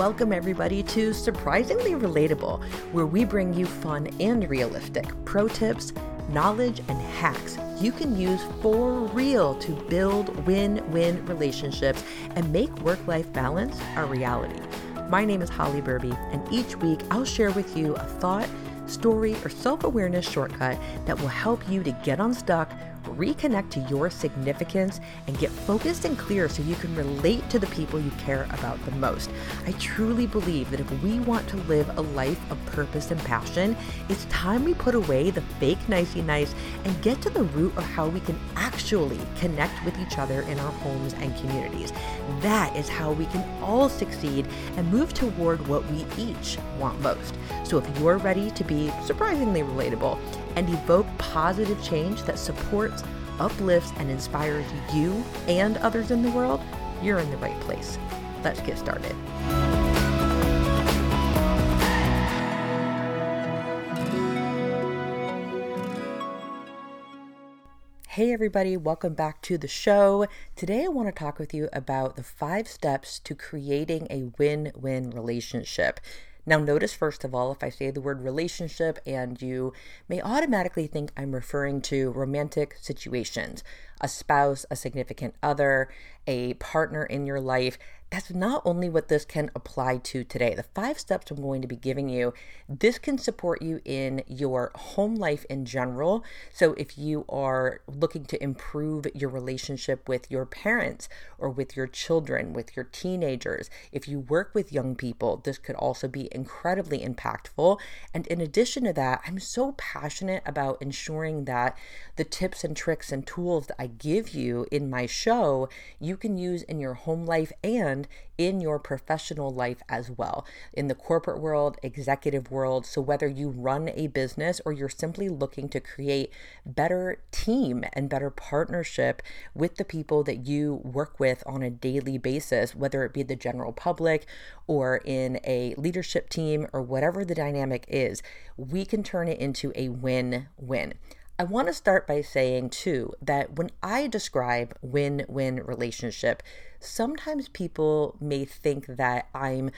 welcome everybody to Surprisingly Relatable, where we bring you fun and realistic pro tips, knowledge, and hacks you can use for real to build win win relationships and make work life balance a reality. My name is Holly Berube, and each week I'll share with you a thought, story, or self awareness shortcut that will help you to get unstuck reconnect to your significance, and get focused and clear so you can relate to the people you care about the most. I truly believe that if we want to live a life of purpose and passion, it's time we put away the fake nicey nice and get to the root of how we can actually connect with each other in our homes and communities. That is how we can all succeed and move toward what we each want most. So if you're ready to be surprisingly relatable, and evoke positive change that supports, uplifts, and inspires you and others in the world, you're in the right place. Let's get started. Hey, everybody, welcome back to the show. Today, I want to talk with you about the five steps to creating a win win relationship. Now, notice first of all, if I say the word relationship, and you may automatically think I'm referring to romantic situations a spouse, a significant other, a partner in your life that's not only what this can apply to today. The five steps I'm going to be giving you, this can support you in your home life in general. So if you are looking to improve your relationship with your parents or with your children, with your teenagers, if you work with young people, this could also be incredibly impactful. And in addition to that, I'm so passionate about ensuring that the tips and tricks and tools that I give you in my show, you can use in your home life and in your professional life as well, in the corporate world, executive world. So, whether you run a business or you're simply looking to create better team and better partnership with the people that you work with on a daily basis, whether it be the general public or in a leadership team or whatever the dynamic is, we can turn it into a win win. I want to start by saying, too, that when I describe win win relationship, sometimes people may think that I'm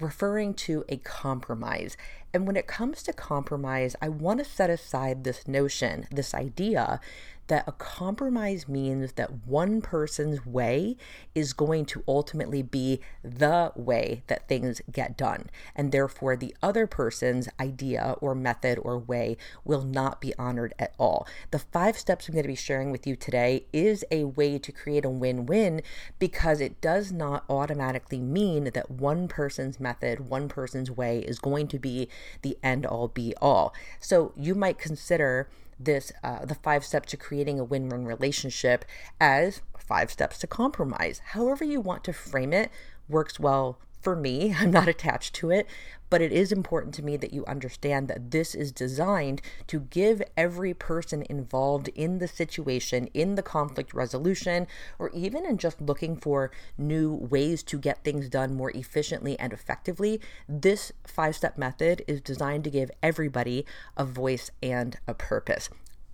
referring to a compromise. And when it comes to compromise, I want to set aside this notion, this idea that a compromise means that one person's way is going to ultimately be the way that things get done. And therefore, the other person's idea or method or way will not be honored at all. The five steps I'm going to be sharing with you today is a way to create a win win because it does not automatically mean that one person's method, one person's way is going to be the end all be all. So you might consider this uh, the five steps to creating a win-win relationship as five steps to compromise however you want to frame it works well for me i'm not attached to it but it is important to me that you understand that this is designed to give every person involved in the situation, in the conflict resolution, or even in just looking for new ways to get things done more efficiently and effectively. This five step method is designed to give everybody a voice and a purpose.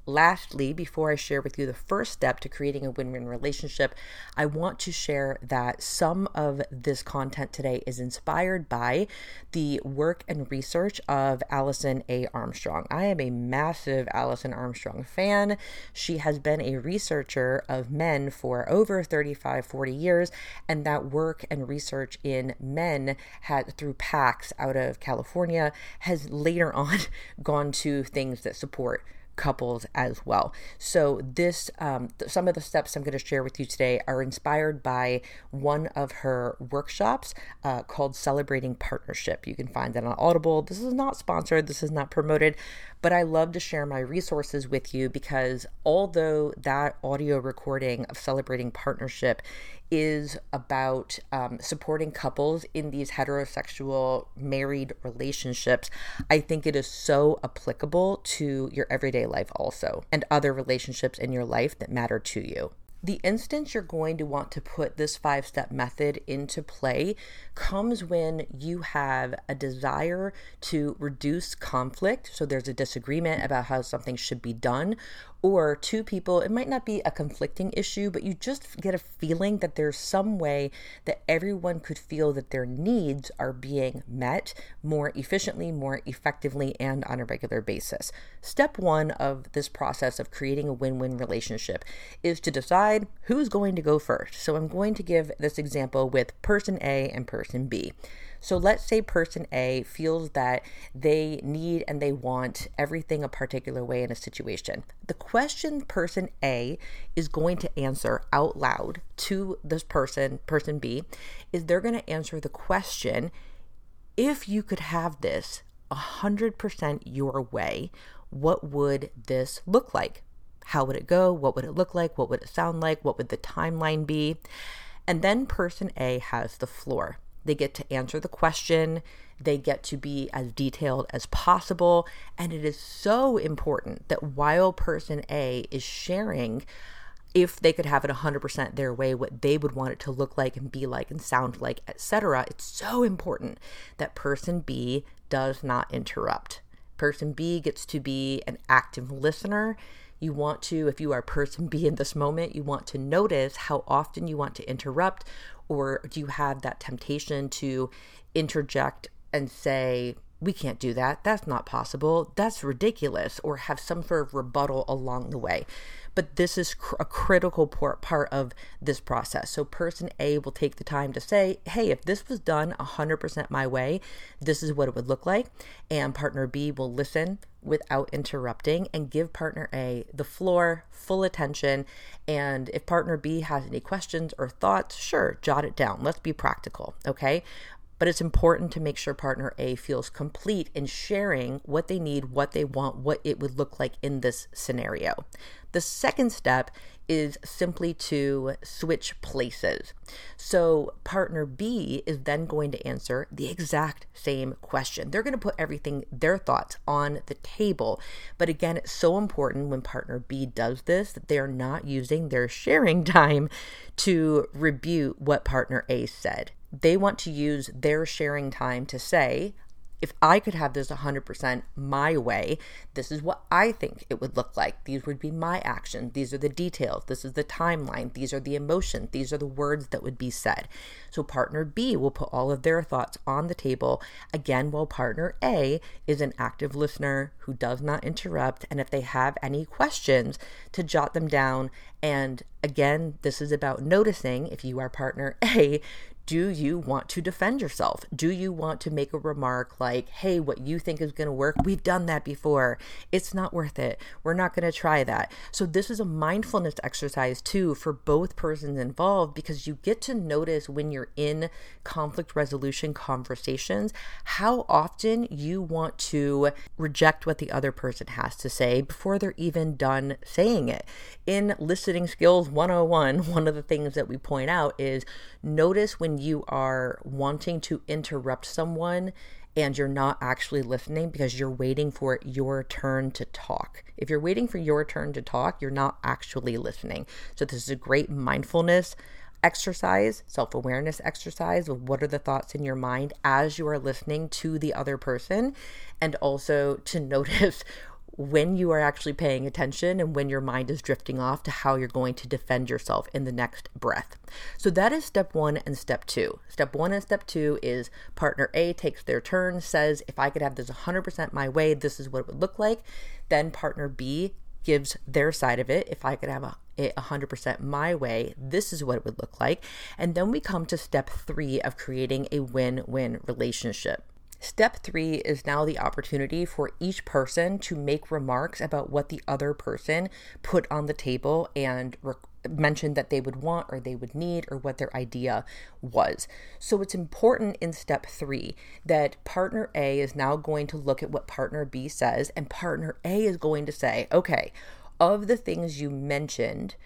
Lastly, before I share with you the first step to creating a win win relationship, I want to share that some of this content today is inspired by the work and research of Alison A. Armstrong. I am a massive Alison Armstrong fan. She has been a researcher of men for over 35, 40 years, and that work and research in men had through PAX out of California has later on gone to things that support couples as well. So, this, um, th- some of the steps I'm going to share with you today are inspired by one of her workshops uh, called Celebrating Partnership. You can find that on Audible. This is not sponsored, this is not promoted, but I love to share my resources with you because although that audio recording of Celebrating Partnership is about um, supporting couples in these heterosexual married relationships, I think it is so applicable to your everyday life also and other relationships in your life that matter to you. The instance you're going to want to put this five step method into play comes when you have a desire to reduce conflict. So there's a disagreement about how something should be done, or two people, it might not be a conflicting issue, but you just get a feeling that there's some way that everyone could feel that their needs are being met more efficiently, more effectively, and on a regular basis. Step one of this process of creating a win win relationship is to decide who's going to go first. So I'm going to give this example with person A and person B. So let's say person A feels that they need and they want everything a particular way in a situation. The question person A is going to answer out loud to this person, person B, is they're going to answer the question if you could have this 100% your way, what would this look like? How would it go? What would it look like? What would it sound like? What would the timeline be? And then person A has the floor. They get to answer the question, they get to be as detailed as possible. And it is so important that while person A is sharing, if they could have it 100% their way what they would want it to look like and be like and sound like etc it's so important that person b does not interrupt. Person b gets to be an active listener. You want to if you are person b in this moment you want to notice how often you want to interrupt or do you have that temptation to interject and say, we can't do that. That's not possible. That's ridiculous. Or have some sort of rebuttal along the way. But this is cr- a critical part of this process. So, person A will take the time to say, hey, if this was done 100% my way, this is what it would look like. And partner B will listen without interrupting and give partner A the floor, full attention. And if partner B has any questions or thoughts, sure, jot it down. Let's be practical, okay? But it's important to make sure partner A feels complete in sharing what they need, what they want, what it would look like in this scenario. The second step is simply to switch places. So, partner B is then going to answer the exact same question. They're going to put everything, their thoughts on the table. But again, it's so important when partner B does this that they are not using their sharing time to rebuke what partner A said. They want to use their sharing time to say, if I could have this 100% my way, this is what I think it would look like. These would be my actions. These are the details. This is the timeline. These are the emotions. These are the words that would be said. So, partner B will put all of their thoughts on the table. Again, while partner A is an active listener who does not interrupt. And if they have any questions, to jot them down. And again, this is about noticing if you are partner A, do you want to defend yourself? Do you want to make a remark like, hey, what you think is going to work? We've done that before. It's not worth it. We're not going to try that. So, this is a mindfulness exercise too for both persons involved because you get to notice when you're in conflict resolution conversations how often you want to reject what the other person has to say before they're even done saying it. In Listening Skills 101, one of the things that we point out is notice you are wanting to interrupt someone and you're not actually listening because you're waiting for your turn to talk. If you're waiting for your turn to talk, you're not actually listening. So, this is a great mindfulness exercise, self awareness exercise of what are the thoughts in your mind as you are listening to the other person, and also to notice when you are actually paying attention and when your mind is drifting off to how you're going to defend yourself in the next breath. So that is step one and step two. Step one and step two is partner A takes their turn, says, if I could have this 100% my way, this is what it would look like. Then partner B gives their side of it. If I could have a, it 100% my way, this is what it would look like. And then we come to step three of creating a win win relationship. Step three is now the opportunity for each person to make remarks about what the other person put on the table and re- mentioned that they would want or they would need or what their idea was. So it's important in step three that partner A is now going to look at what partner B says, and partner A is going to say, okay, of the things you mentioned,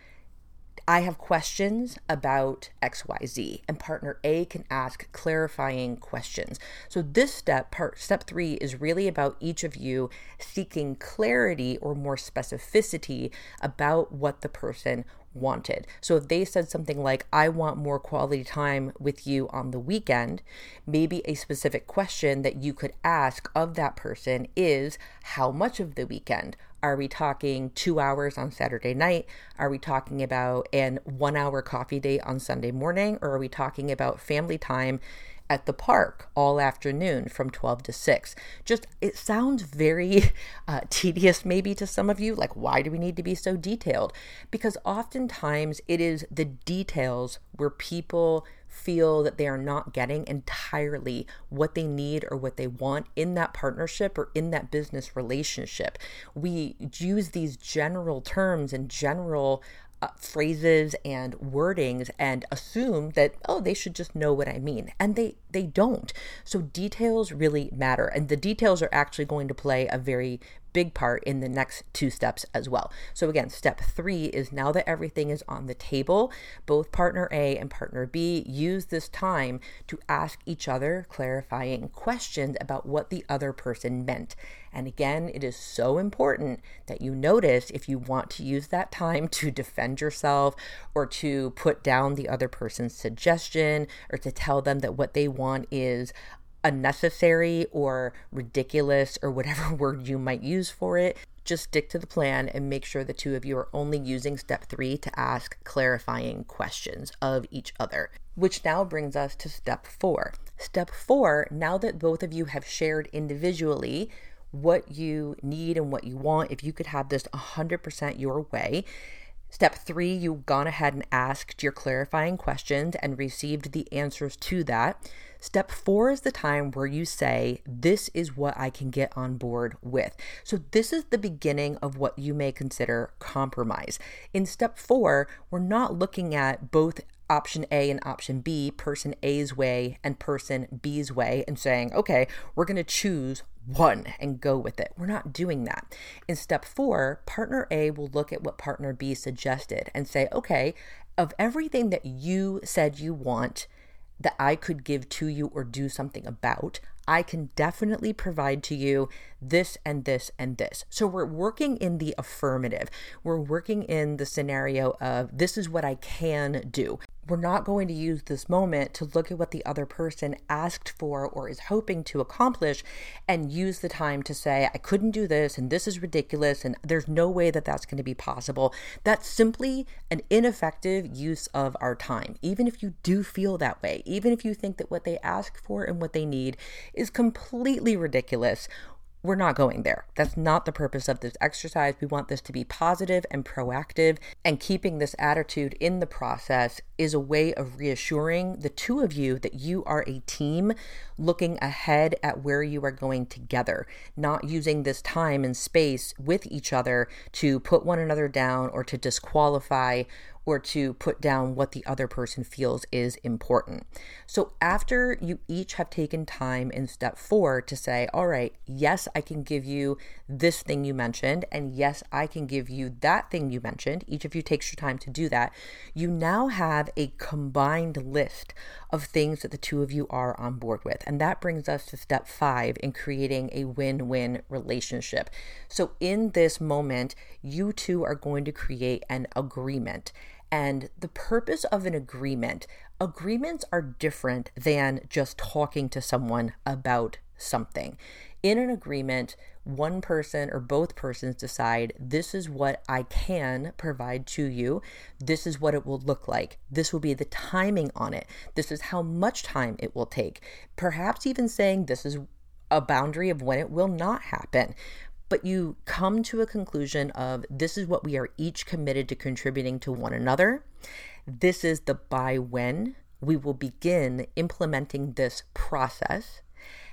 I have questions about XYZ, and partner A can ask clarifying questions. So, this step, part step three, is really about each of you seeking clarity or more specificity about what the person wanted. So if they said something like, I want more quality time with you on the weekend, maybe a specific question that you could ask of that person is, How much of the weekend? Are we talking two hours on Saturday night? Are we talking about an one hour coffee date on Sunday morning? Or are we talking about family time? at the park all afternoon from 12 to 6. Just, it sounds very uh, tedious maybe to some of you. Like, why do we need to be so detailed? Because oftentimes it is the details where people feel that they are not getting entirely what they need or what they want in that partnership or in that business relationship. We use these general terms and general uh, phrases and wordings and assume that oh they should just know what i mean and they they don't so details really matter and the details are actually going to play a very big part in the next two steps as well. So, again, step three is now that everything is on the table, both partner A and partner B use this time to ask each other clarifying questions about what the other person meant. And again, it is so important that you notice if you want to use that time to defend yourself or to put down the other person's suggestion or to tell them that what they want is unnecessary or ridiculous or whatever word you might use for it. Just stick to the plan and make sure the two of you are only using step three to ask clarifying questions of each other. Which now brings us to step four. Step four, now that both of you have shared individually what you need and what you want, if you could have this 100% your way, Step three, you've gone ahead and asked your clarifying questions and received the answers to that. Step four is the time where you say, This is what I can get on board with. So, this is the beginning of what you may consider compromise. In step four, we're not looking at both option A and option B, person A's way and person B's way, and saying, okay, we're going to choose one and go with it. We're not doing that. In step four, partner A will look at what partner B suggested and say, okay, of everything that you said you want, that I could give to you or do something about, I can definitely provide to you this and this and this. So we're working in the affirmative. We're working in the scenario of this is what I can do we're not going to use this moment to look at what the other person asked for or is hoping to accomplish and use the time to say, I couldn't do this and this is ridiculous and there's no way that that's going to be possible. That's simply an ineffective use of our time. Even if you do feel that way, even if you think that what they ask for and what they need is completely ridiculous we're not going there. That's not the purpose of this exercise. We want this to be positive and proactive, and keeping this attitude in the process is a way of reassuring the two of you that you are a team looking ahead at where you are going together, not using this time and space with each other to put one another down or to disqualify or to put down what the other person feels is important. So, after you each have taken time in step four to say, All right, yes, I can give you this thing you mentioned, and yes, I can give you that thing you mentioned, each of you takes your time to do that. You now have a combined list of things that the two of you are on board with. And that brings us to step five in creating a win win relationship. So, in this moment, you two are going to create an agreement. And the purpose of an agreement, agreements are different than just talking to someone about something. In an agreement, one person or both persons decide this is what I can provide to you. This is what it will look like. This will be the timing on it. This is how much time it will take. Perhaps even saying this is a boundary of when it will not happen but you come to a conclusion of this is what we are each committed to contributing to one another. This is the by when we will begin implementing this process.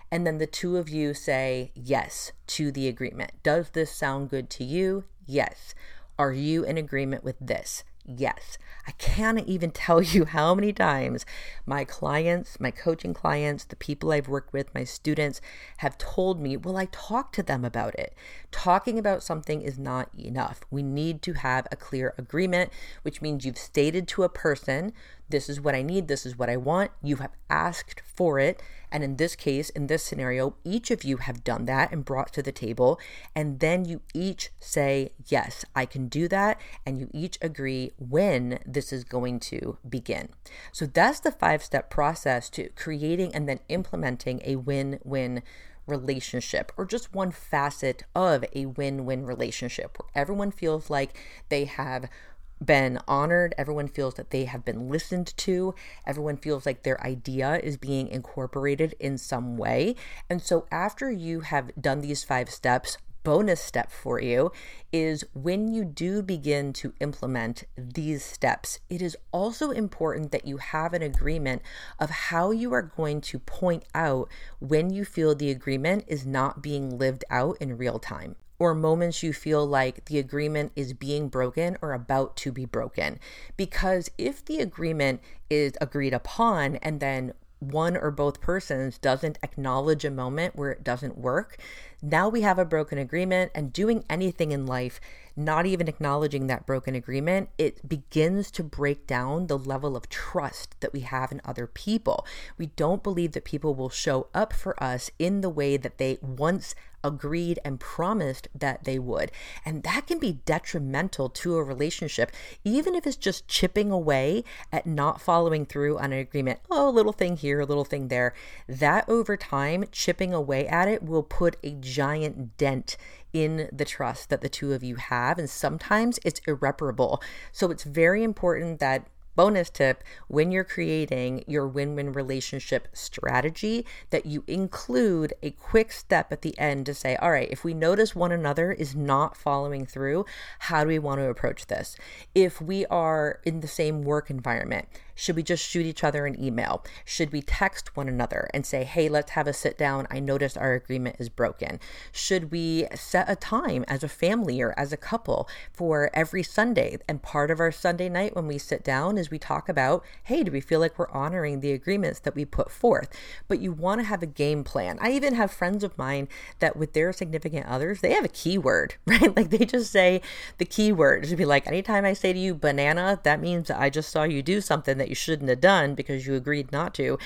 And then the two of you say yes to the agreement. Does this sound good to you? Yes. Are you in agreement with this? Yes. I can't even tell you how many times my clients, my coaching clients, the people I've worked with, my students have told me, well, I talked to them about it. Talking about something is not enough. We need to have a clear agreement, which means you've stated to a person this is what I need, this is what I want. You have asked for it. And in this case, in this scenario, each of you have done that and brought to the table. And then you each say, Yes, I can do that. And you each agree when this is going to begin. So that's the five step process to creating and then implementing a win win relationship or just one facet of a win win relationship where everyone feels like they have been honored. Everyone feels that they have been listened to. Everyone feels like their idea is being incorporated in some way. And so, after you have done these five steps, bonus step for you is when you do begin to implement these steps, it is also important that you have an agreement of how you are going to point out when you feel the agreement is not being lived out in real time or moments you feel like the agreement is being broken or about to be broken. Because if the agreement is agreed upon and then one or both persons doesn't acknowledge a moment where it doesn't work, now we have a broken agreement, and doing anything in life, not even acknowledging that broken agreement, it begins to break down the level of trust that we have in other people. We don't believe that people will show up for us in the way that they once agreed and promised that they would. And that can be detrimental to a relationship, even if it's just chipping away at not following through on an agreement. Oh, a little thing here, a little thing there. That over time, chipping away at it will put a giant dent in the trust that the two of you have. And sometimes it's irreparable. So it's very important that bonus tip when you're creating your win win relationship strategy that you include a quick step at the end to say, all right, if we notice one another is not following through, how do we want to approach this? If we are in the same work environment, should we just shoot each other an email? Should we text one another and say, hey, let's have a sit down? I noticed our agreement is broken. Should we set a time as a family or as a couple for every Sunday? And part of our Sunday night when we sit down is we talk about, hey, do we feel like we're honoring the agreements that we put forth? But you want to have a game plan. I even have friends of mine that with their significant others, they have a keyword, right? Like they just say the keyword. It should be like, anytime I say to you banana, that means I just saw you do something you shouldn't have done because you agreed not to.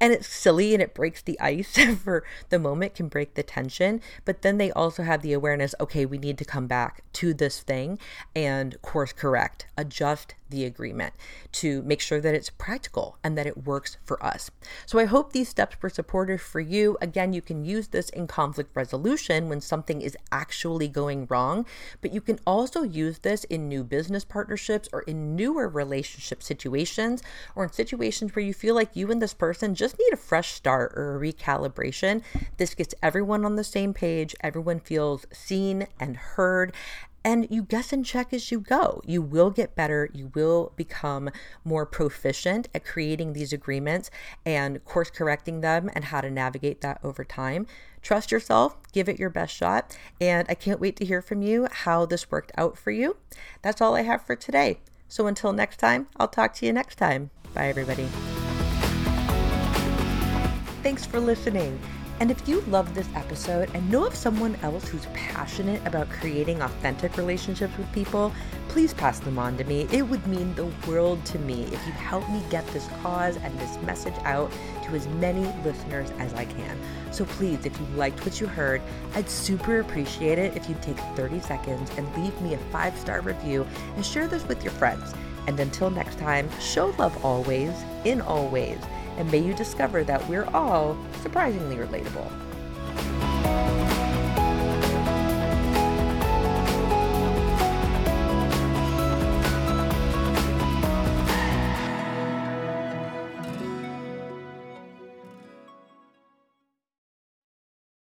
And it's silly and it breaks the ice for the moment, can break the tension. But then they also have the awareness okay, we need to come back to this thing and course correct, adjust the agreement to make sure that it's practical and that it works for us. So I hope these steps were supportive for you. Again, you can use this in conflict resolution when something is actually going wrong, but you can also use this in new business partnerships or in newer relationship situations or in situations where you feel like you and this person just need a fresh start or a recalibration. This gets everyone on the same page, everyone feels seen and heard, and you guess and check as you go. You will get better. You will become more proficient at creating these agreements and course correcting them and how to navigate that over time. Trust yourself, give it your best shot, and I can't wait to hear from you how this worked out for you. That's all I have for today. So until next time, I'll talk to you next time. Bye, everybody. Thanks for listening. And if you love this episode and know of someone else who's passionate about creating authentic relationships with people, please pass them on to me. It would mean the world to me if you help me get this cause and this message out to as many listeners as I can. So please, if you liked what you heard, I'd super appreciate it if you'd take 30 seconds and leave me a five star review and share this with your friends. And until next time, show love always, in all ways and may you discover that we're all surprisingly relatable.